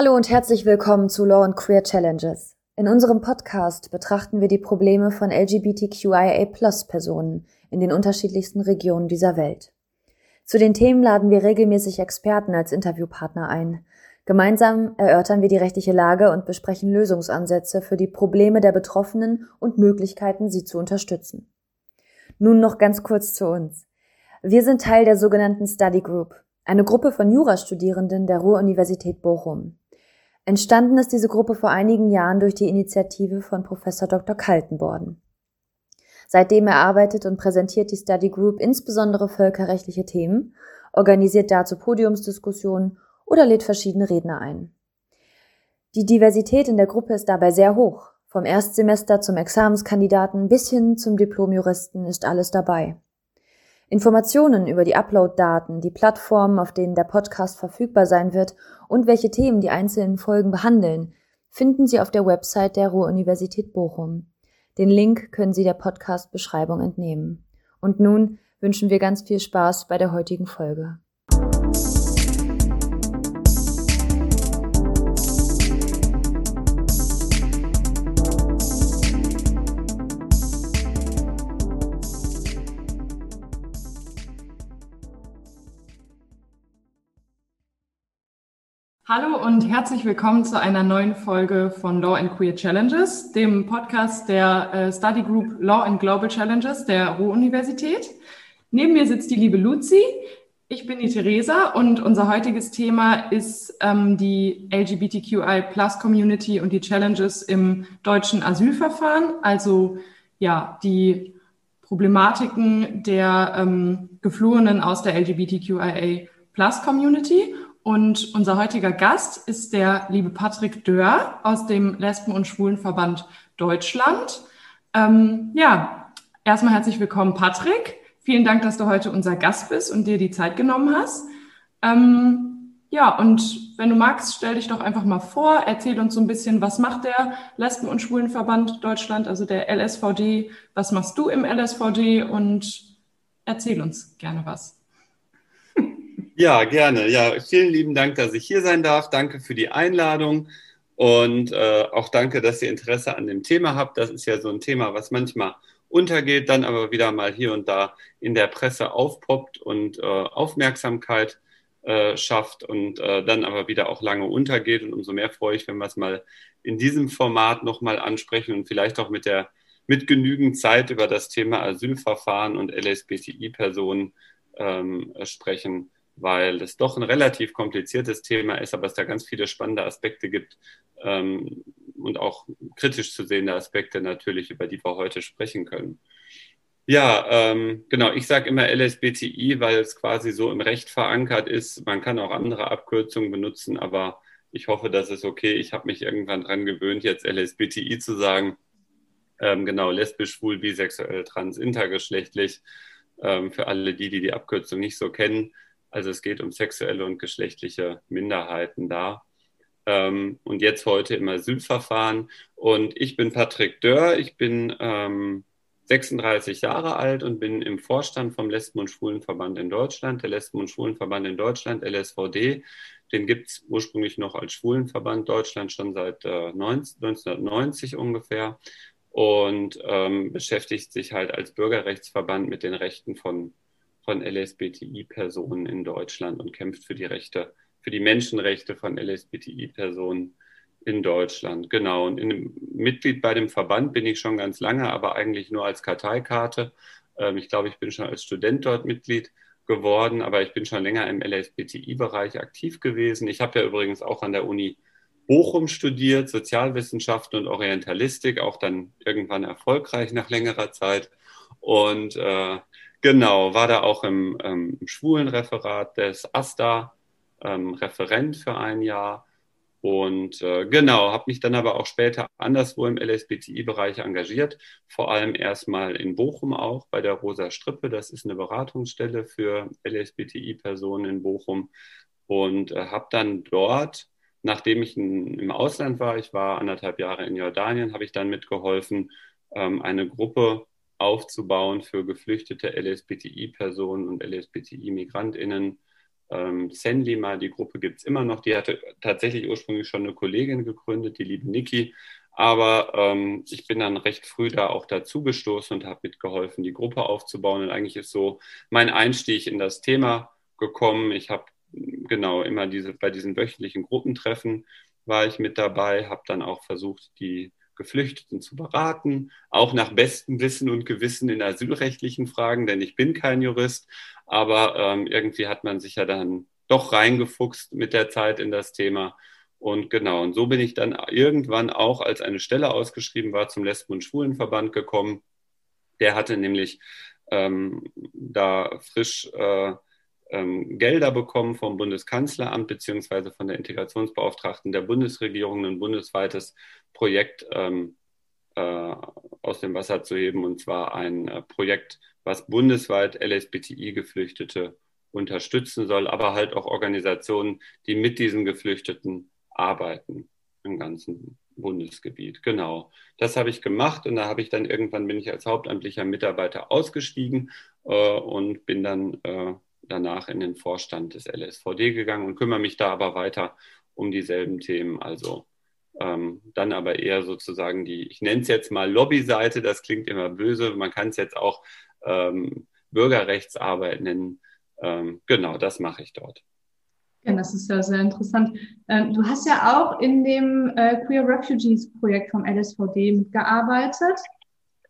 Hallo und herzlich willkommen zu Law and Queer Challenges. In unserem Podcast betrachten wir die Probleme von LGBTQIA-Plus-Personen in den unterschiedlichsten Regionen dieser Welt. Zu den Themen laden wir regelmäßig Experten als Interviewpartner ein. Gemeinsam erörtern wir die rechtliche Lage und besprechen Lösungsansätze für die Probleme der Betroffenen und Möglichkeiten, sie zu unterstützen. Nun noch ganz kurz zu uns. Wir sind Teil der sogenannten Study Group, eine Gruppe von Jurastudierenden der Ruhr-Universität Bochum. Entstanden ist diese Gruppe vor einigen Jahren durch die Initiative von Professor Dr. Kaltenborn. Seitdem erarbeitet und präsentiert die Study Group insbesondere völkerrechtliche Themen, organisiert dazu Podiumsdiskussionen oder lädt verschiedene Redner ein. Die Diversität in der Gruppe ist dabei sehr hoch. Vom Erstsemester zum Examenskandidaten bis hin zum Diplomjuristen ist alles dabei. Informationen über die Upload-Daten, die Plattformen, auf denen der Podcast verfügbar sein wird und welche Themen die einzelnen Folgen behandeln, finden Sie auf der Website der Ruhr-Universität Bochum. Den Link können Sie der Podcast-Beschreibung entnehmen. Und nun wünschen wir ganz viel Spaß bei der heutigen Folge. Hallo und herzlich willkommen zu einer neuen Folge von Law and Queer Challenges, dem Podcast der äh, Study Group Law and Global Challenges der Ruhr-Universität. Neben mir sitzt die liebe Luzi. Ich bin die Theresa und unser heutiges Thema ist ähm, die LGBTQI Plus Community und die Challenges im deutschen Asylverfahren, also ja, die Problematiken der ähm, Geflohenen aus der LGBTQIA Plus Community. Und unser heutiger Gast ist der liebe Patrick Dörr aus dem Lesben- und Schwulenverband Deutschland. Ähm, ja, erstmal herzlich willkommen, Patrick. Vielen Dank, dass du heute unser Gast bist und dir die Zeit genommen hast. Ähm, ja, und wenn du magst, stell dich doch einfach mal vor, erzähl uns so ein bisschen, was macht der Lesben- und Schwulenverband Deutschland, also der LSVD, was machst du im LSVD und erzähl uns gerne was. Ja, gerne. Ja, vielen lieben Dank, dass ich hier sein darf. Danke für die Einladung und äh, auch danke, dass ihr Interesse an dem Thema habt. Das ist ja so ein Thema, was manchmal untergeht, dann aber wieder mal hier und da in der Presse aufpoppt und äh, Aufmerksamkeit äh, schafft und äh, dann aber wieder auch lange untergeht. Und umso mehr freue ich, wenn wir es mal in diesem Format nochmal ansprechen und vielleicht auch mit der mit genügend Zeit über das Thema Asylverfahren und LSBTI-Personen ähm, sprechen weil es doch ein relativ kompliziertes Thema ist, aber es da ganz viele spannende Aspekte gibt ähm, und auch kritisch zu sehende Aspekte natürlich, über die wir heute sprechen können. Ja, ähm, genau, ich sage immer LSBTI, weil es quasi so im Recht verankert ist. Man kann auch andere Abkürzungen benutzen, aber ich hoffe, das ist okay. Ich habe mich irgendwann dran gewöhnt, jetzt LSBTI zu sagen. Ähm, genau, lesbisch, schwul, bisexuell, trans, intergeschlechtlich. Ähm, für alle die, die die Abkürzung nicht so kennen. Also es geht um sexuelle und geschlechtliche Minderheiten da. Ähm, und jetzt heute im Asylverfahren. Und ich bin Patrick Dörr, ich bin ähm, 36 Jahre alt und bin im Vorstand vom Lesben- und Schwulenverband in Deutschland. Der Lesben- und Schwulenverband in Deutschland, LSVD, den gibt es ursprünglich noch als Schwulenverband Deutschland schon seit äh, 19, 1990 ungefähr und ähm, beschäftigt sich halt als Bürgerrechtsverband mit den Rechten von von LSBTI-Personen in Deutschland und kämpft für die Rechte, für die Menschenrechte von LSBTI-Personen in Deutschland. Genau. Und in, Mitglied bei dem Verband bin ich schon ganz lange, aber eigentlich nur als Karteikarte. Ähm, ich glaube, ich bin schon als Student dort Mitglied geworden, aber ich bin schon länger im LSBTI-Bereich aktiv gewesen. Ich habe ja übrigens auch an der Uni Bochum studiert, Sozialwissenschaften und Orientalistik, auch dann irgendwann erfolgreich nach längerer Zeit. Und äh, Genau, war da auch im, ähm, im Schwulenreferat des AStA ähm, Referent für ein Jahr. Und äh, genau, habe mich dann aber auch später anderswo im LSBTI-Bereich engagiert, vor allem erstmal in Bochum auch bei der Rosa Strippe. Das ist eine Beratungsstelle für LSBTI-Personen in Bochum. Und äh, habe dann dort, nachdem ich in, im Ausland war, ich war anderthalb Jahre in Jordanien, habe ich dann mitgeholfen, ähm, eine Gruppe aufzubauen für geflüchtete LSBTI-Personen und LSBTI-Migrantinnen ähm, Senlima, die Gruppe gibt es immer noch. Die hatte tatsächlich ursprünglich schon eine Kollegin gegründet, die liebe Niki. Aber ähm, ich bin dann recht früh da auch dazu gestoßen und habe mitgeholfen, die Gruppe aufzubauen. Und eigentlich ist so mein Einstieg in das Thema gekommen. Ich habe genau immer diese bei diesen wöchentlichen Gruppentreffen war ich mit dabei, habe dann auch versucht, die Geflüchteten zu beraten, auch nach bestem Wissen und Gewissen in asylrechtlichen Fragen, denn ich bin kein Jurist, aber ähm, irgendwie hat man sich ja dann doch reingefuchst mit der Zeit in das Thema. Und genau, und so bin ich dann irgendwann auch, als eine Stelle ausgeschrieben war, zum Lesben- und Schwulenverband gekommen. Der hatte nämlich ähm, da frisch äh, ähm, Gelder bekommen vom Bundeskanzleramt beziehungsweise von der Integrationsbeauftragten der Bundesregierung, ein bundesweites Projekt ähm, äh, aus dem Wasser zu heben, und zwar ein äh, Projekt, was bundesweit LSBTI-Geflüchtete unterstützen soll, aber halt auch Organisationen, die mit diesen Geflüchteten arbeiten im ganzen Bundesgebiet. Genau, das habe ich gemacht und da habe ich dann irgendwann bin ich als hauptamtlicher Mitarbeiter ausgestiegen äh, und bin dann äh, danach in den Vorstand des LSVD gegangen und kümmere mich da aber weiter um dieselben Themen. Also ähm, dann aber eher sozusagen die, ich nenne es jetzt mal Lobbyseite, das klingt immer böse, man kann es jetzt auch ähm, Bürgerrechtsarbeit nennen. Ähm, genau, das mache ich dort. Ja, das ist ja sehr interessant. Ähm, du hast ja auch in dem äh, Queer Refugees Projekt vom LSVD mitgearbeitet,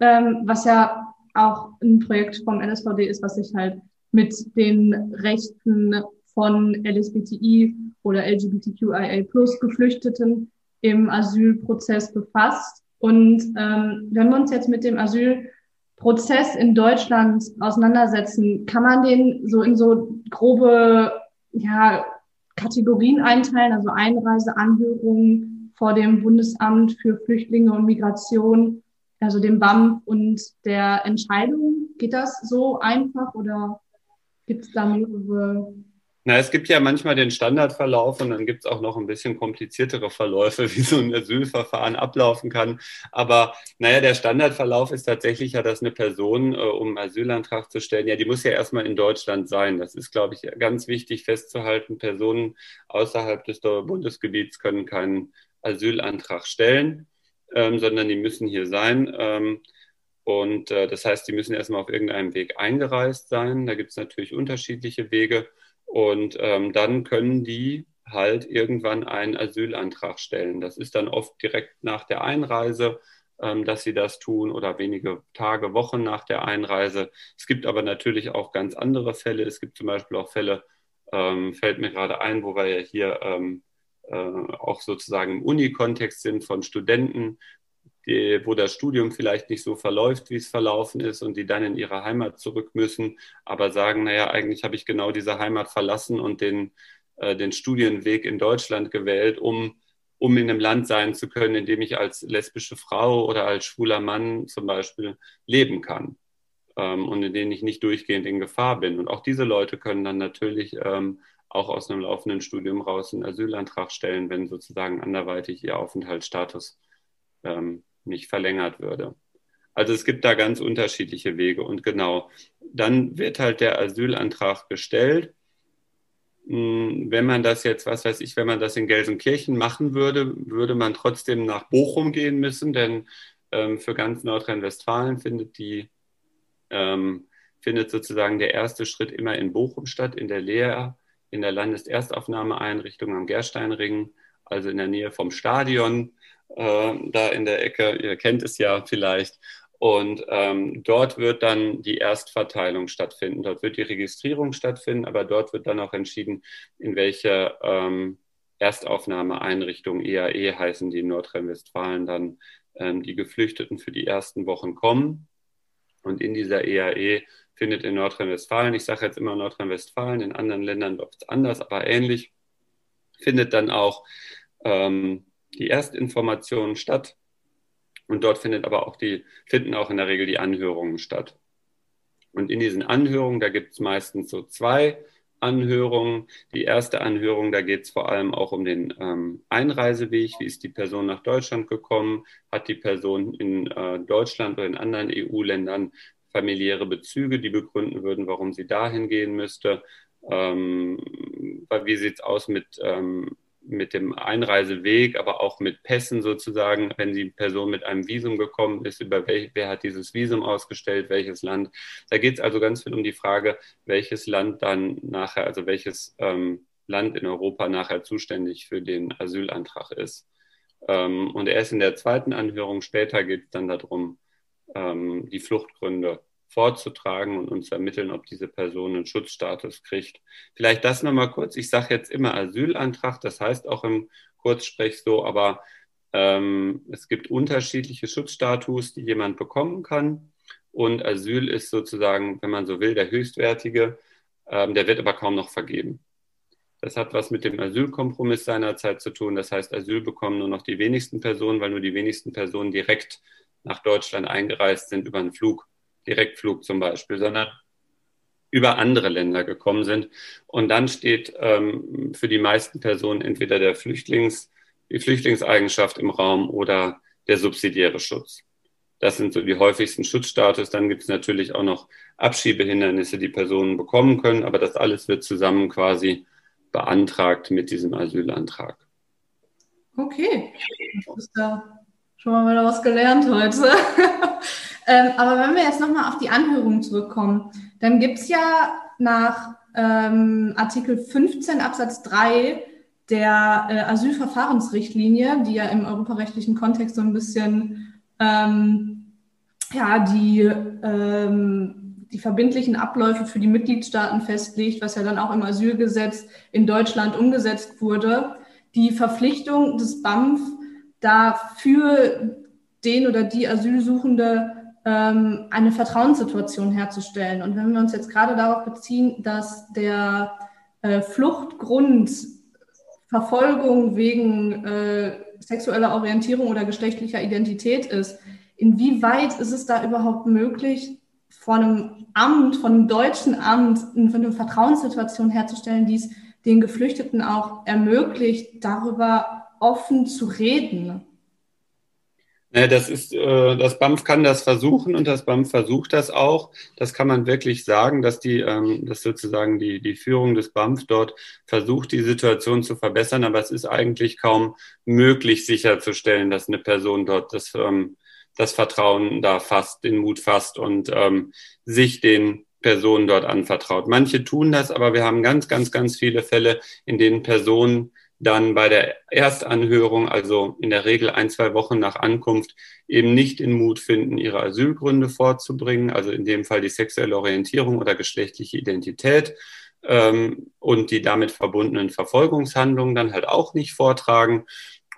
ähm, was ja auch ein Projekt vom LSVD ist, was sich halt mit den Rechten von LSBTI oder LGBTQIA plus Geflüchteten im Asylprozess befasst. Und ähm, wenn wir uns jetzt mit dem Asylprozess in Deutschland auseinandersetzen, kann man den so in so grobe ja, Kategorien einteilen, also Einreise, Anhörung vor dem Bundesamt für Flüchtlinge und Migration, also dem BAM und der Entscheidung. Geht das so einfach oder gibt es da mehrere na, es gibt ja manchmal den Standardverlauf und dann gibt es auch noch ein bisschen kompliziertere Verläufe, wie so ein Asylverfahren ablaufen kann. Aber naja, der Standardverlauf ist tatsächlich ja, dass eine Person, äh, um einen Asylantrag zu stellen, ja, die muss ja erstmal in Deutschland sein. Das ist, glaube ich, ganz wichtig festzuhalten. Personen außerhalb des Bundesgebiets können keinen Asylantrag stellen, ähm, sondern die müssen hier sein. Ähm, und äh, das heißt, die müssen erstmal auf irgendeinem Weg eingereist sein. Da gibt es natürlich unterschiedliche Wege. Und ähm, dann können die halt irgendwann einen Asylantrag stellen. Das ist dann oft direkt nach der Einreise, ähm, dass sie das tun oder wenige Tage, Wochen nach der Einreise. Es gibt aber natürlich auch ganz andere Fälle. Es gibt zum Beispiel auch Fälle, ähm, fällt mir gerade ein, wo wir ja hier ähm, äh, auch sozusagen im Unikontext sind von Studenten, die, wo das Studium vielleicht nicht so verläuft, wie es verlaufen ist und die dann in ihre Heimat zurück müssen, aber sagen, naja, eigentlich habe ich genau diese Heimat verlassen und den, äh, den Studienweg in Deutschland gewählt, um, um in einem Land sein zu können, in dem ich als lesbische Frau oder als schwuler Mann zum Beispiel leben kann ähm, und in denen ich nicht durchgehend in Gefahr bin. Und auch diese Leute können dann natürlich ähm, auch aus einem laufenden Studium raus einen Asylantrag stellen, wenn sozusagen anderweitig ihr Aufenthaltsstatus ähm, nicht verlängert würde. Also es gibt da ganz unterschiedliche Wege und genau, dann wird halt der Asylantrag gestellt. Hm, wenn man das jetzt, was weiß ich, wenn man das in Gelsenkirchen machen würde, würde man trotzdem nach Bochum gehen müssen, denn ähm, für ganz Nordrhein-Westfalen findet die ähm, findet sozusagen der erste Schritt immer in Bochum statt, in der Lehr, in der Landeserstaufnahmeeinrichtung am Gersteinring, also in der Nähe vom Stadion äh, da in der Ecke. Ihr kennt es ja vielleicht. Und ähm, dort wird dann die Erstverteilung stattfinden. Dort wird die Registrierung stattfinden, aber dort wird dann auch entschieden, in welche ähm, Erstaufnahmeeinrichtung EAE e heißen, die in Nordrhein-Westfalen dann ähm, die Geflüchteten für die ersten Wochen kommen. Und in dieser EAE e findet in Nordrhein-Westfalen, ich sage jetzt immer Nordrhein-Westfalen, in anderen Ländern läuft es anders, aber ähnlich, findet dann auch ähm, die Erstinformationen statt. Und dort findet aber auch die, finden auch in der Regel die Anhörungen statt. Und in diesen Anhörungen, da gibt es meistens so zwei Anhörungen. Die erste Anhörung, da geht es vor allem auch um den ähm, Einreiseweg. Wie ist die Person nach Deutschland gekommen? Hat die Person in äh, Deutschland oder in anderen EU-Ländern familiäre Bezüge, die begründen würden, warum sie dahin gehen müsste? ähm, wie sieht es aus mit, ähm, mit dem Einreiseweg, aber auch mit Pässen sozusagen, wenn die Person mit einem Visum gekommen ist, über wel, wer hat dieses Visum ausgestellt, welches Land. Da geht es also ganz viel um die Frage, welches Land dann nachher, also welches ähm, Land in Europa nachher zuständig für den Asylantrag ist. Ähm, und erst in der zweiten Anhörung später geht es dann darum, ähm, die Fluchtgründe vorzutragen und uns ermitteln, ob diese Person einen Schutzstatus kriegt. Vielleicht das nochmal kurz. Ich sage jetzt immer Asylantrag, das heißt auch im Kurzsprech so, aber ähm, es gibt unterschiedliche Schutzstatus, die jemand bekommen kann. Und Asyl ist sozusagen, wenn man so will, der höchstwertige. Ähm, der wird aber kaum noch vergeben. Das hat was mit dem Asylkompromiss seinerzeit zu tun. Das heißt, Asyl bekommen nur noch die wenigsten Personen, weil nur die wenigsten Personen direkt nach Deutschland eingereist sind über einen Flug. Direktflug zum Beispiel, sondern über andere Länder gekommen sind. Und dann steht ähm, für die meisten Personen entweder der Flüchtlings, die Flüchtlingseigenschaft im Raum oder der subsidiäre Schutz. Das sind so die häufigsten Schutzstatus. Dann gibt es natürlich auch noch Abschiebehindernisse, die Personen bekommen können, aber das alles wird zusammen quasi beantragt mit diesem Asylantrag. Okay, hast da schon mal wieder was gelernt heute. Ähm, aber wenn wir jetzt nochmal auf die Anhörung zurückkommen, dann gibt es ja nach ähm, Artikel 15 Absatz 3 der äh, Asylverfahrensrichtlinie, die ja im europarechtlichen Kontext so ein bisschen ähm, ja, die, ähm, die verbindlichen Abläufe für die Mitgliedstaaten festlegt, was ja dann auch im Asylgesetz in Deutschland umgesetzt wurde, die Verpflichtung des BAMF da für den oder die Asylsuchende ähm, eine Vertrauenssituation herzustellen. Und wenn wir uns jetzt gerade darauf beziehen, dass der äh, Fluchtgrund Verfolgung wegen äh, sexueller Orientierung oder geschlechtlicher Identität ist, inwieweit ist es da überhaupt möglich, von einem Amt, von einem deutschen Amt, eine Vertrauenssituation herzustellen, die es den Geflüchteten auch ermöglicht, darüber offen zu reden? Das ist, äh, das BAMF kann das versuchen und das BAMF versucht das auch. Das kann man wirklich sagen, dass die, ähm, dass sozusagen die, die Führung des BAMF dort versucht, die Situation zu verbessern. Aber es ist eigentlich kaum möglich sicherzustellen, dass eine Person dort das, ähm, das Vertrauen da fasst, den Mut fasst und ähm, sich den Personen dort anvertraut. Manche tun das, aber wir haben ganz, ganz, ganz viele Fälle, in denen Personen dann bei der Erstanhörung, also in der Regel ein, zwei Wochen nach Ankunft, eben nicht den Mut finden, ihre Asylgründe vorzubringen, also in dem Fall die sexuelle Orientierung oder geschlechtliche Identität ähm, und die damit verbundenen Verfolgungshandlungen dann halt auch nicht vortragen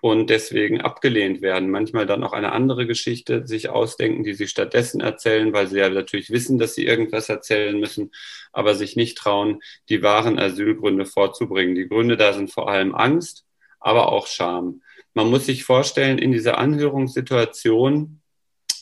und deswegen abgelehnt werden. Manchmal dann auch eine andere Geschichte sich ausdenken, die sie stattdessen erzählen, weil sie ja natürlich wissen, dass sie irgendwas erzählen müssen, aber sich nicht trauen, die wahren Asylgründe vorzubringen. Die Gründe da sind vor allem Angst, aber auch Scham. Man muss sich vorstellen, in dieser Anhörungssituation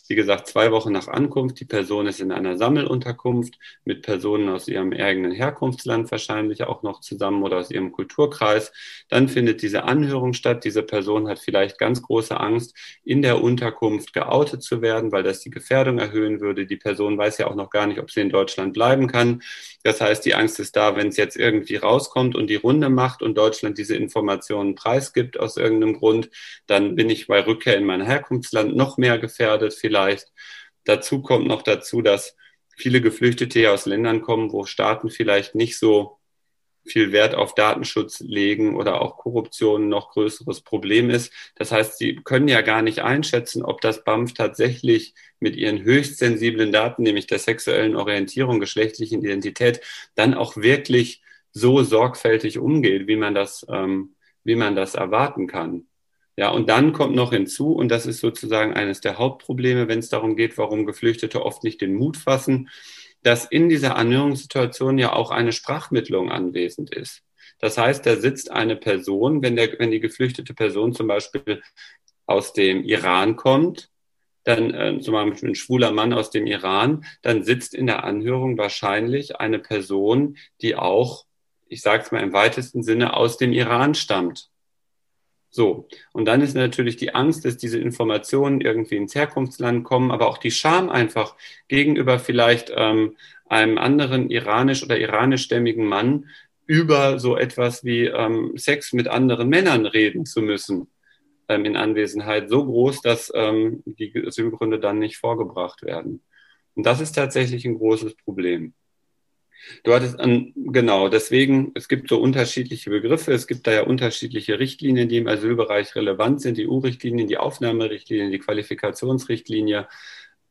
wie gesagt, zwei Wochen nach Ankunft. Die Person ist in einer Sammelunterkunft mit Personen aus ihrem eigenen Herkunftsland wahrscheinlich auch noch zusammen oder aus ihrem Kulturkreis. Dann findet diese Anhörung statt. Diese Person hat vielleicht ganz große Angst, in der Unterkunft geoutet zu werden, weil das die Gefährdung erhöhen würde. Die Person weiß ja auch noch gar nicht, ob sie in Deutschland bleiben kann. Das heißt, die Angst ist da, wenn es jetzt irgendwie rauskommt und die Runde macht und Deutschland diese Informationen preisgibt aus irgendeinem Grund, dann bin ich bei Rückkehr in mein Herkunftsland noch mehr gefährdet. Vielleicht vielleicht. Dazu kommt noch dazu, dass viele Geflüchtete aus Ländern kommen, wo Staaten vielleicht nicht so viel Wert auf Datenschutz legen oder auch Korruption noch größeres Problem ist. Das heißt, sie können ja gar nicht einschätzen, ob das BAMF tatsächlich mit ihren höchst sensiblen Daten, nämlich der sexuellen Orientierung, geschlechtlichen Identität, dann auch wirklich so sorgfältig umgeht, wie man das, ähm, wie man das erwarten kann. Ja, und dann kommt noch hinzu, und das ist sozusagen eines der Hauptprobleme, wenn es darum geht, warum Geflüchtete oft nicht den Mut fassen, dass in dieser Annäherungssituation ja auch eine Sprachmittlung anwesend ist. Das heißt, da sitzt eine Person, wenn, der, wenn die geflüchtete Person zum Beispiel aus dem Iran kommt, dann äh, zum Beispiel ein schwuler Mann aus dem Iran, dann sitzt in der Anhörung wahrscheinlich eine Person, die auch, ich sage es mal im weitesten Sinne, aus dem Iran stammt. So, und dann ist natürlich die Angst, dass diese Informationen irgendwie ins Herkunftsland kommen, aber auch die Scham einfach gegenüber vielleicht ähm, einem anderen iranisch oder iranischstämmigen Mann über so etwas wie ähm, Sex mit anderen Männern reden zu müssen ähm, in Anwesenheit so groß, dass ähm, die Asylgründe dann nicht vorgebracht werden. Und das ist tatsächlich ein großes Problem. Du hattest an, genau, deswegen, es gibt so unterschiedliche Begriffe, es gibt da ja unterschiedliche Richtlinien, die im Asylbereich relevant sind, die EU-Richtlinien, die Aufnahmerichtlinien, die Qualifikationsrichtlinie,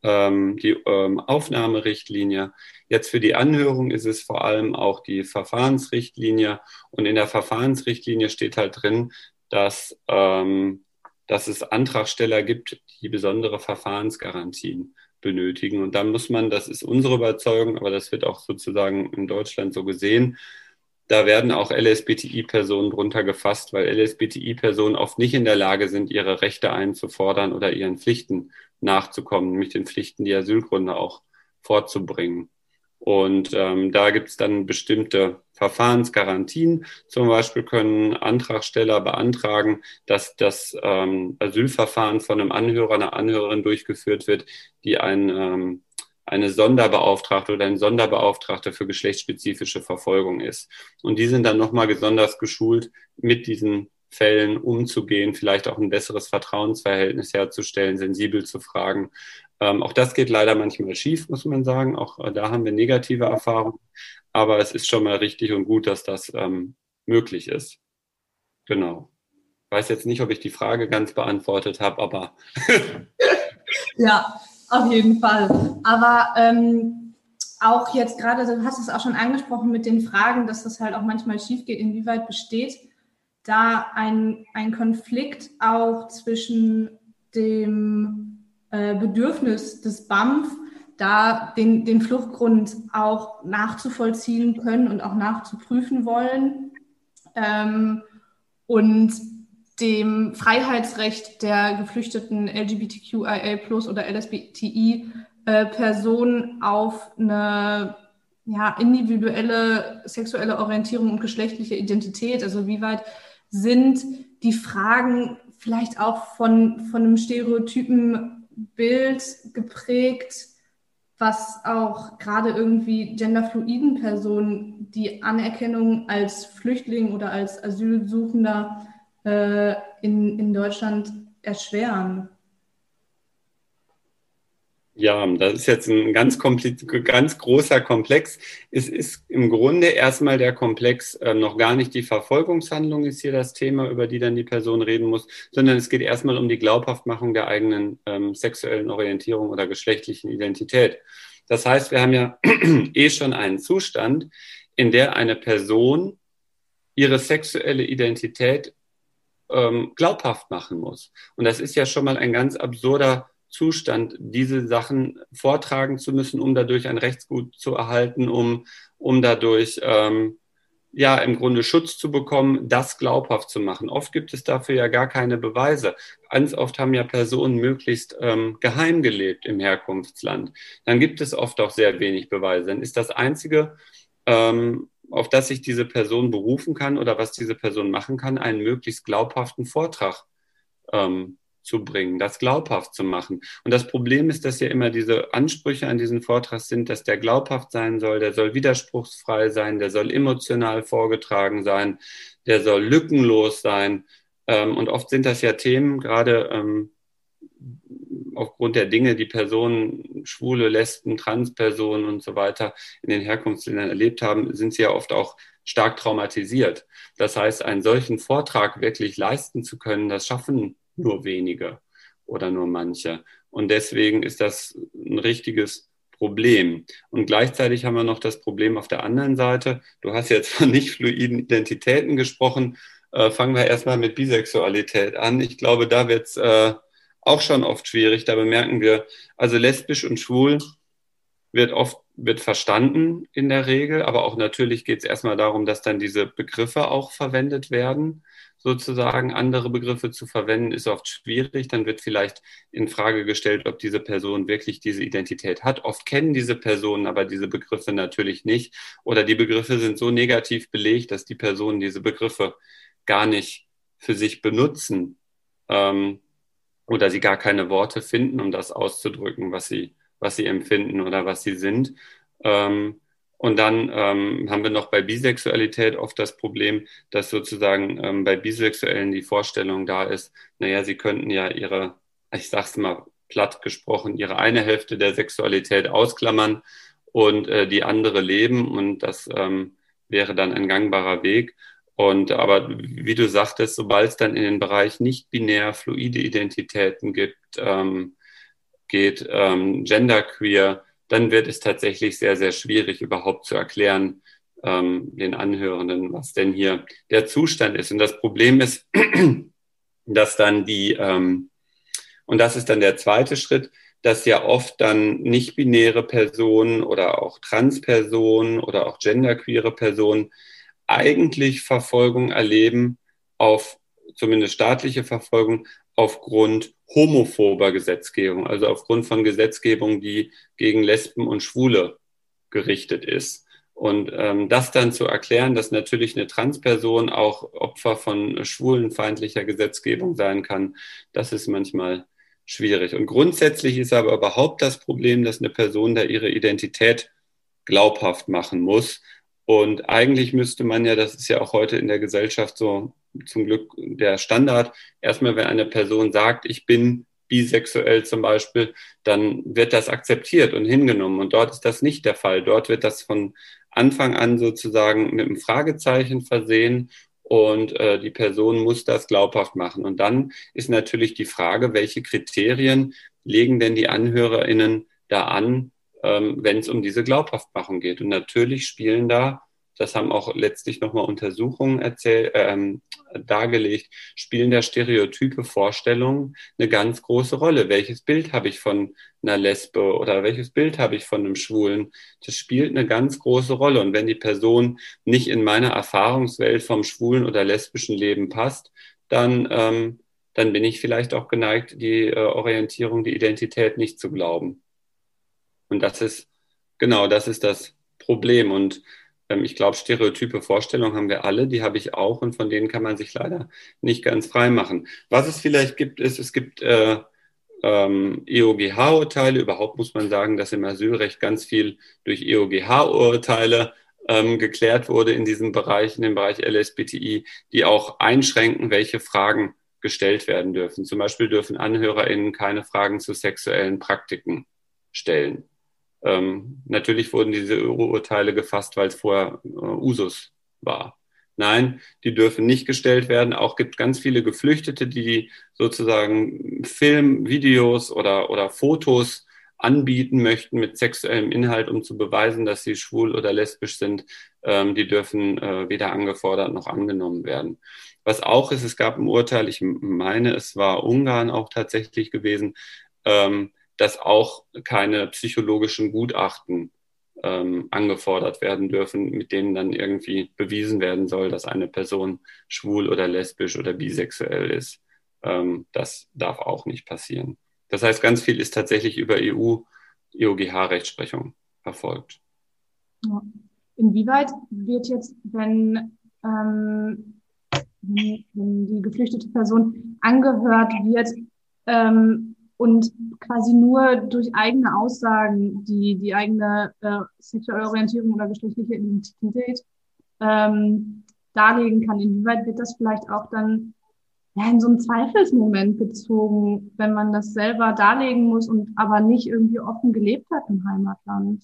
ähm, die ähm, Aufnahmerichtlinie. Jetzt für die Anhörung ist es vor allem auch die Verfahrensrichtlinie und in der Verfahrensrichtlinie steht halt drin, dass, ähm, dass es Antragsteller gibt, die besondere Verfahrensgarantien benötigen. Und dann muss man, das ist unsere Überzeugung, aber das wird auch sozusagen in Deutschland so gesehen, da werden auch LSBTI-Personen drunter gefasst, weil LSBTI-Personen oft nicht in der Lage sind, ihre Rechte einzufordern oder ihren Pflichten nachzukommen, nämlich den Pflichten, die Asylgründe auch vorzubringen. Und ähm, da gibt es dann bestimmte Verfahrensgarantien. Zum Beispiel können Antragsteller beantragen, dass das ähm, Asylverfahren von einem Anhörer, einer Anhörerin durchgeführt wird, die ein, ähm, eine Sonderbeauftragte oder ein Sonderbeauftragter für geschlechtsspezifische Verfolgung ist. Und die sind dann nochmal besonders geschult, mit diesen Fällen umzugehen, vielleicht auch ein besseres Vertrauensverhältnis herzustellen, sensibel zu fragen. Ähm, auch das geht leider manchmal schief, muss man sagen. Auch äh, da haben wir negative Erfahrungen. Aber es ist schon mal richtig und gut, dass das ähm, möglich ist. Genau. Ich weiß jetzt nicht, ob ich die Frage ganz beantwortet habe, aber. ja, auf jeden Fall. Aber ähm, auch jetzt gerade, du hast es auch schon angesprochen mit den Fragen, dass das halt auch manchmal schief geht. Inwieweit besteht da ein, ein Konflikt auch zwischen dem äh, Bedürfnis des BAMF, da den, den Fluchtgrund auch nachzuvollziehen können und auch nachzuprüfen wollen. Ähm, und dem Freiheitsrecht der geflüchteten LGBTQIA oder LSBTI äh, Personen auf eine ja, individuelle sexuelle Orientierung und geschlechtliche Identität, also wie weit sind die Fragen vielleicht auch von, von einem stereotypen Bild geprägt, was auch gerade irgendwie genderfluiden Personen die Anerkennung als Flüchtling oder als Asylsuchender äh, in, in Deutschland erschweren. Ja, das ist jetzt ein ganz, ganz großer Komplex. Es ist im Grunde erstmal der Komplex äh, noch gar nicht die Verfolgungshandlung ist hier das Thema, über die dann die Person reden muss, sondern es geht erstmal um die Glaubhaftmachung der eigenen ähm, sexuellen Orientierung oder geschlechtlichen Identität. Das heißt, wir haben ja eh schon einen Zustand, in der eine Person ihre sexuelle Identität ähm, glaubhaft machen muss. Und das ist ja schon mal ein ganz absurder Zustand, diese Sachen vortragen zu müssen, um dadurch ein Rechtsgut zu erhalten, um, um dadurch ähm, ja im Grunde Schutz zu bekommen, das glaubhaft zu machen. Oft gibt es dafür ja gar keine Beweise. Ganz oft haben ja Personen möglichst ähm, geheim gelebt im Herkunftsland. Dann gibt es oft auch sehr wenig Beweise. Dann ist das Einzige, ähm, auf das sich diese Person berufen kann oder was diese Person machen kann, einen möglichst glaubhaften Vortrag ähm, zu bringen, das glaubhaft zu machen. Und das Problem ist, dass ja immer diese Ansprüche an diesen Vortrag sind, dass der glaubhaft sein soll, der soll widerspruchsfrei sein, der soll emotional vorgetragen sein, der soll lückenlos sein. Ähm, und oft sind das ja Themen, gerade ähm, aufgrund der Dinge, die Personen, schwule, Lesben, Transpersonen und so weiter in den Herkunftsländern erlebt haben, sind sie ja oft auch stark traumatisiert. Das heißt, einen solchen Vortrag wirklich leisten zu können, das schaffen nur wenige oder nur manche. Und deswegen ist das ein richtiges Problem. Und gleichzeitig haben wir noch das Problem auf der anderen Seite. Du hast jetzt von nicht fluiden Identitäten gesprochen. Äh, fangen wir erstmal mit Bisexualität an. Ich glaube, da wird es äh, auch schon oft schwierig. Da bemerken wir, also lesbisch und schwul wird oft wird verstanden in der Regel, aber auch natürlich geht es erstmal darum, dass dann diese Begriffe auch verwendet werden sozusagen andere Begriffe zu verwenden, ist oft schwierig. Dann wird vielleicht in Frage gestellt, ob diese Person wirklich diese Identität hat. Oft kennen diese Personen aber diese Begriffe natürlich nicht oder die Begriffe sind so negativ belegt, dass die Personen diese Begriffe gar nicht für sich benutzen ähm, oder sie gar keine Worte finden, um das auszudrücken, was sie, was sie empfinden oder was sie sind. Ähm, und dann ähm, haben wir noch bei Bisexualität oft das Problem, dass sozusagen ähm, bei Bisexuellen die Vorstellung da ist, naja, sie könnten ja ihre, ich sag's mal platt gesprochen, ihre eine Hälfte der Sexualität ausklammern und äh, die andere leben. Und das ähm, wäre dann ein gangbarer Weg. Und aber wie du sagtest, sobald es dann in den Bereich nicht binär fluide Identitäten gibt, ähm, geht ähm, genderqueer, dann wird es tatsächlich sehr, sehr schwierig, überhaupt zu erklären, ähm, den Anhörenden, was denn hier der Zustand ist. Und das Problem ist, dass dann die, ähm, und das ist dann der zweite Schritt, dass ja oft dann nicht-binäre Personen oder auch Transpersonen oder auch genderqueere Personen eigentlich Verfolgung erleben auf zumindest staatliche Verfolgung aufgrund homophober Gesetzgebung, also aufgrund von Gesetzgebung, die gegen Lesben und Schwule gerichtet ist. Und ähm, das dann zu erklären, dass natürlich eine Transperson auch Opfer von schwulenfeindlicher Gesetzgebung sein kann, das ist manchmal schwierig. Und grundsätzlich ist aber überhaupt das Problem, dass eine Person da ihre Identität glaubhaft machen muss. Und eigentlich müsste man ja, das ist ja auch heute in der Gesellschaft so zum Glück der Standard. Erstmal, wenn eine Person sagt, ich bin bisexuell zum Beispiel, dann wird das akzeptiert und hingenommen. Und dort ist das nicht der Fall. Dort wird das von Anfang an sozusagen mit einem Fragezeichen versehen und äh, die Person muss das glaubhaft machen. Und dann ist natürlich die Frage, welche Kriterien legen denn die AnhörerInnen da an, ähm, wenn es um diese Glaubhaftmachung geht. Und natürlich spielen da das haben auch letztlich nochmal Untersuchungen erzähl, ähm, dargelegt, spielen da stereotype Vorstellungen eine ganz große Rolle. Welches Bild habe ich von einer Lesbe oder welches Bild habe ich von einem Schwulen? Das spielt eine ganz große Rolle. Und wenn die Person nicht in meine Erfahrungswelt vom schwulen oder lesbischen Leben passt, dann, ähm, dann bin ich vielleicht auch geneigt, die äh, Orientierung, die Identität nicht zu glauben. Und das ist, genau, das ist das Problem. Und ähm, ich glaube, stereotype Vorstellungen haben wir alle, die habe ich auch und von denen kann man sich leider nicht ganz frei machen. Was es vielleicht gibt, ist, es gibt äh, ähm, EOGH-Urteile. Überhaupt muss man sagen, dass im Asylrecht ganz viel durch EOGH-Urteile ähm, geklärt wurde in diesem Bereich, in dem Bereich LSBTI, die auch einschränken, welche Fragen gestellt werden dürfen. Zum Beispiel dürfen AnhörerInnen keine Fragen zu sexuellen Praktiken stellen. Ähm, natürlich wurden diese Urteile gefasst, weil es vorher äh, Usus war. Nein, die dürfen nicht gestellt werden. Auch gibt ganz viele Geflüchtete, die sozusagen Film, Videos oder, oder Fotos anbieten möchten mit sexuellem Inhalt, um zu beweisen, dass sie schwul oder lesbisch sind. Ähm, die dürfen äh, weder angefordert noch angenommen werden. Was auch ist, es gab ein Urteil, ich meine, es war Ungarn auch tatsächlich gewesen, ähm, dass auch keine psychologischen Gutachten ähm, angefordert werden dürfen, mit denen dann irgendwie bewiesen werden soll, dass eine Person schwul oder lesbisch oder bisexuell ist. Ähm, das darf auch nicht passieren. Das heißt, ganz viel ist tatsächlich über EU, EOGH-Rechtsprechung erfolgt. Ja. Inwieweit wird jetzt, wenn, ähm, wenn die geflüchtete Person angehört wird, ähm, und quasi nur durch eigene Aussagen, die die eigene äh, sexuelle Orientierung oder geschlechtliche Identität ähm, darlegen kann. Inwieweit wird das vielleicht auch dann ja, in so einen Zweifelsmoment gezogen, wenn man das selber darlegen muss und aber nicht irgendwie offen gelebt hat im Heimatland?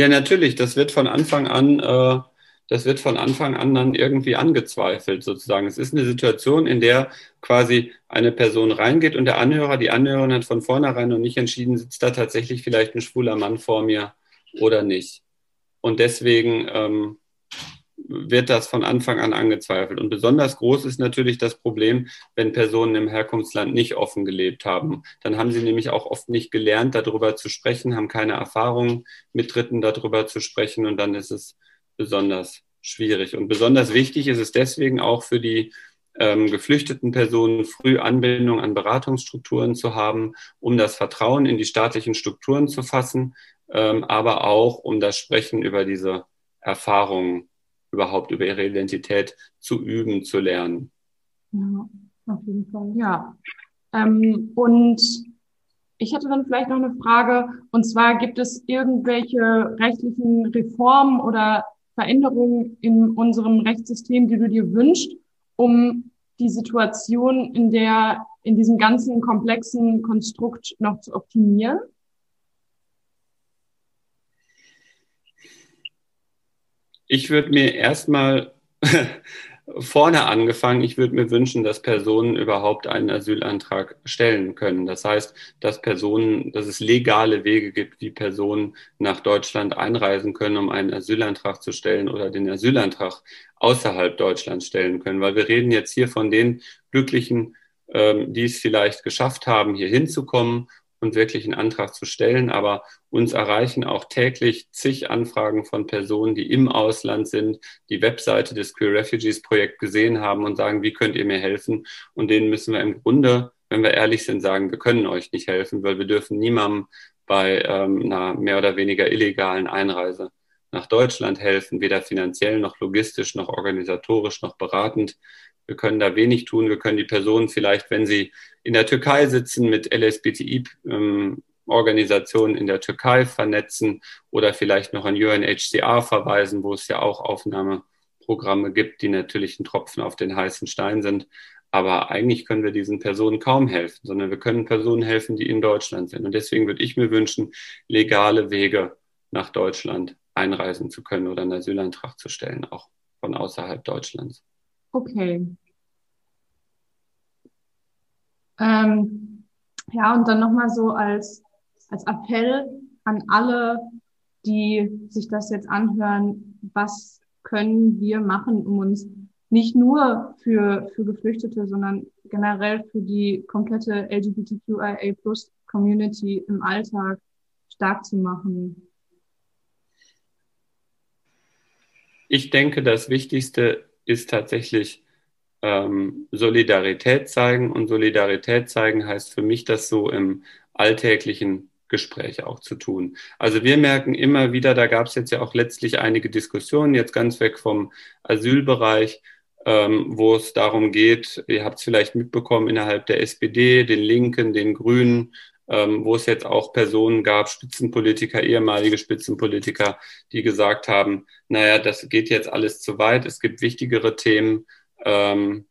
Ja, natürlich. Das wird von Anfang an äh, das wird von Anfang an dann irgendwie angezweifelt sozusagen. Es ist eine Situation, in der quasi eine Person reingeht und der Anhörer, die Anhörerin hat von vornherein noch nicht entschieden, sitzt da tatsächlich vielleicht ein schwuler Mann vor mir oder nicht. Und deswegen ähm, wird das von Anfang an angezweifelt. Und besonders groß ist natürlich das Problem, wenn Personen im Herkunftsland nicht offen gelebt haben. Dann haben sie nämlich auch oft nicht gelernt, darüber zu sprechen, haben keine Erfahrung mit Dritten darüber zu sprechen und dann ist es besonders schwierig. Und besonders wichtig ist es deswegen auch für die ähm, geflüchteten Personen früh Anbindung an Beratungsstrukturen zu haben, um das Vertrauen in die staatlichen Strukturen zu fassen, ähm, aber auch um das Sprechen über diese Erfahrungen, überhaupt über ihre Identität zu üben, zu lernen. Ja, auf jeden Fall, ja. Ähm, und ich hätte dann vielleicht noch eine Frage, und zwar gibt es irgendwelche rechtlichen Reformen oder Veränderungen in unserem Rechtssystem, die du dir wünschst, um die Situation in der, in diesem ganzen komplexen Konstrukt noch zu optimieren? Ich würde mir erstmal vorne angefangen, ich würde mir wünschen, dass Personen überhaupt einen Asylantrag stellen können. Das heißt, dass Personen, dass es legale Wege gibt, wie Personen nach Deutschland einreisen können, um einen Asylantrag zu stellen oder den Asylantrag außerhalb Deutschlands stellen können. Weil wir reden jetzt hier von den Glücklichen, ähm, die es vielleicht geschafft haben, hier hinzukommen und wirklich einen Antrag zu stellen. Aber uns erreichen auch täglich zig Anfragen von Personen, die im Ausland sind, die Webseite des Queer Refugees Projekt gesehen haben und sagen, wie könnt ihr mir helfen? Und denen müssen wir im Grunde, wenn wir ehrlich sind, sagen, wir können euch nicht helfen, weil wir dürfen niemandem bei ähm, einer mehr oder weniger illegalen Einreise nach Deutschland helfen, weder finanziell noch logistisch noch organisatorisch noch beratend. Wir können da wenig tun. Wir können die Personen vielleicht, wenn sie in der Türkei sitzen, mit LSBTI-Organisationen in der Türkei vernetzen oder vielleicht noch an UNHCR verweisen, wo es ja auch Aufnahmeprogramme gibt, die natürlich ein Tropfen auf den heißen Stein sind. Aber eigentlich können wir diesen Personen kaum helfen, sondern wir können Personen helfen, die in Deutschland sind. Und deswegen würde ich mir wünschen, legale Wege nach Deutschland einreisen zu können oder einen Asylantrag zu stellen, auch von außerhalb Deutschlands. Okay. Ähm, ja, und dann nochmal so als, als Appell an alle, die sich das jetzt anhören, was können wir machen, um uns nicht nur für, für Geflüchtete, sondern generell für die komplette LGBTQIA Plus Community im Alltag stark zu machen? Ich denke, das Wichtigste ist tatsächlich ähm, Solidarität zeigen. Und Solidarität zeigen heißt für mich, das so im alltäglichen Gespräch auch zu tun. Also wir merken immer wieder, da gab es jetzt ja auch letztlich einige Diskussionen, jetzt ganz weg vom Asylbereich, ähm, wo es darum geht, ihr habt es vielleicht mitbekommen, innerhalb der SPD, den Linken, den Grünen, ähm, wo es jetzt auch Personen gab, Spitzenpolitiker, ehemalige Spitzenpolitiker, die gesagt haben, naja, das geht jetzt alles zu weit, es gibt wichtigere Themen, ähm,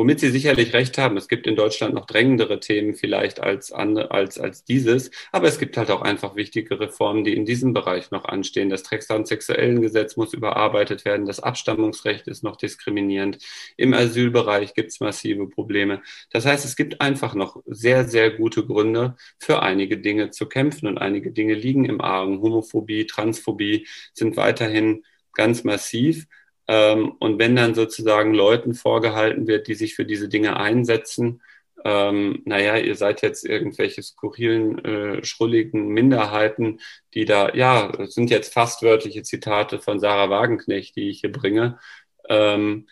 womit Sie sicherlich recht haben. Es gibt in Deutschland noch drängendere Themen vielleicht als, als, als dieses. Aber es gibt halt auch einfach wichtige Reformen, die in diesem Bereich noch anstehen. Das Transsexuellengesetz muss überarbeitet werden. Das Abstammungsrecht ist noch diskriminierend. Im Asylbereich gibt es massive Probleme. Das heißt, es gibt einfach noch sehr, sehr gute Gründe für einige Dinge zu kämpfen und einige Dinge liegen im Argen. Homophobie, Transphobie sind weiterhin ganz massiv. Ähm, und wenn dann sozusagen Leuten vorgehalten wird, die sich für diese Dinge einsetzen, ähm, naja, ihr seid jetzt irgendwelche skurrilen, äh, schrulligen Minderheiten, die da, ja, das sind jetzt fast wörtliche Zitate von Sarah Wagenknecht, die ich hier bringe, ähm,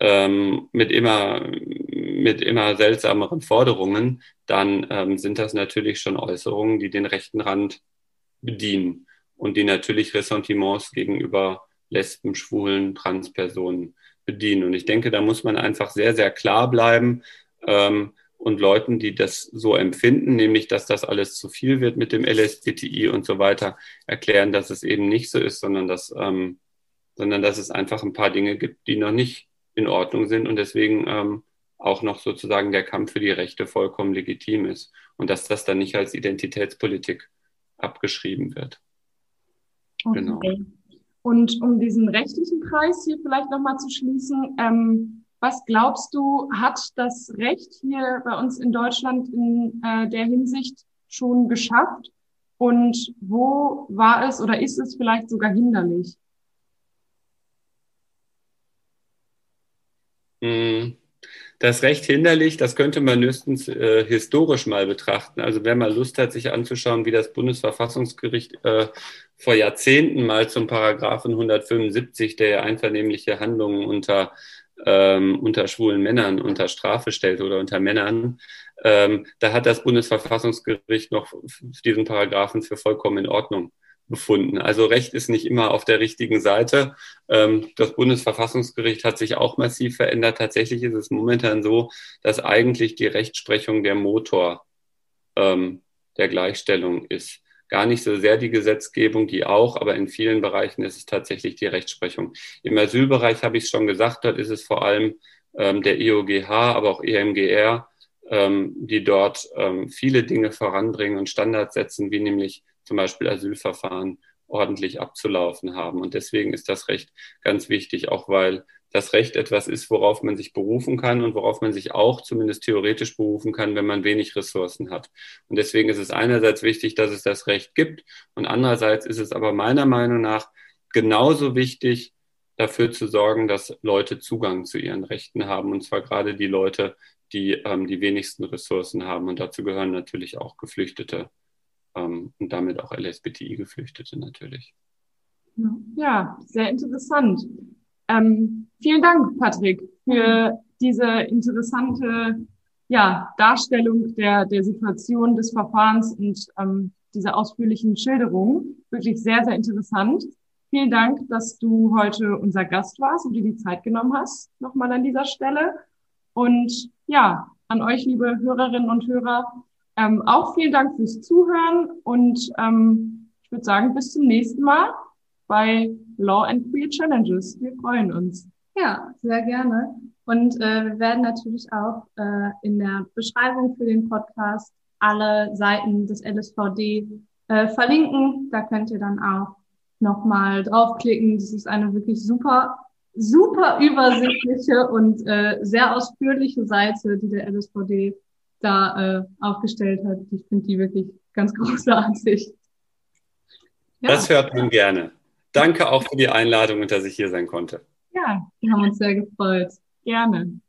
ähm, mit immer, mit immer seltsameren Forderungen, dann ähm, sind das natürlich schon Äußerungen, die den rechten Rand bedienen und die natürlich Ressentiments gegenüber Lesben, Schwulen, Transpersonen bedienen. Und ich denke, da muss man einfach sehr, sehr klar bleiben ähm, und Leuten, die das so empfinden, nämlich dass das alles zu viel wird mit dem LSBTI und so weiter, erklären, dass es eben nicht so ist, sondern dass, ähm, sondern dass es einfach ein paar Dinge gibt, die noch nicht in Ordnung sind und deswegen ähm, auch noch sozusagen der Kampf für die Rechte vollkommen legitim ist und dass das dann nicht als Identitätspolitik abgeschrieben wird. Okay. Genau. Und um diesen rechtlichen Kreis hier vielleicht nochmal zu schließen, ähm, was glaubst du, hat das Recht hier bei uns in Deutschland in äh, der Hinsicht schon geschafft? Und wo war es oder ist es vielleicht sogar hinderlich? Hm. Das Recht hinderlich, das könnte man höchstens äh, historisch mal betrachten. Also wer mal Lust hat, sich anzuschauen, wie das Bundesverfassungsgericht äh, vor Jahrzehnten mal zum Paragraphen 175, der ja einvernehmliche Handlungen unter, ähm, unter schwulen Männern unter Strafe stellt oder unter Männern, ähm, da hat das Bundesverfassungsgericht noch diesen Paragraphen für vollkommen in Ordnung befunden. Also Recht ist nicht immer auf der richtigen Seite. Ähm, das Bundesverfassungsgericht hat sich auch massiv verändert. Tatsächlich ist es momentan so, dass eigentlich die Rechtsprechung der Motor ähm, der Gleichstellung ist gar nicht so sehr die Gesetzgebung, die auch, aber in vielen Bereichen ist es tatsächlich die Rechtsprechung. Im Asylbereich habe ich es schon gesagt, dort ist es vor allem ähm, der IOGH, aber auch EMGR, die dort viele Dinge voranbringen und Standards setzen, wie nämlich zum Beispiel Asylverfahren ordentlich abzulaufen haben. Und deswegen ist das Recht ganz wichtig, auch weil das Recht etwas ist, worauf man sich berufen kann und worauf man sich auch zumindest theoretisch berufen kann, wenn man wenig Ressourcen hat. Und deswegen ist es einerseits wichtig, dass es das Recht gibt und andererseits ist es aber meiner Meinung nach genauso wichtig, dafür zu sorgen, dass Leute Zugang zu ihren Rechten haben und zwar gerade die Leute, die ähm, die wenigsten Ressourcen haben. Und dazu gehören natürlich auch Geflüchtete ähm, und damit auch LSBTI-Geflüchtete natürlich. Ja, sehr interessant. Ähm, vielen Dank, Patrick, für diese interessante ja, Darstellung der, der Situation des Verfahrens und ähm, diese ausführlichen Schilderungen. Wirklich sehr, sehr interessant. Vielen Dank, dass du heute unser Gast warst und dir die Zeit genommen hast, nochmal an dieser Stelle. Und ja, an euch, liebe Hörerinnen und Hörer, ähm, auch vielen Dank fürs Zuhören und ähm, ich würde sagen, bis zum nächsten Mal bei Law and Queer Challenges. Wir freuen uns. Ja, sehr gerne. Und äh, wir werden natürlich auch äh, in der Beschreibung für den Podcast alle Seiten des LSVD äh, verlinken. Da könnt ihr dann auch nochmal draufklicken. Das ist eine wirklich super, super übersichtliche und äh, sehr ausführliche Seite, die der LSVD da äh, aufgestellt hat. Ich finde die wirklich ganz großartig. Ja. Das hört man gerne. Danke auch für die Einladung und dass ich hier sein konnte. Ja, wir haben uns sehr gefreut. Gerne.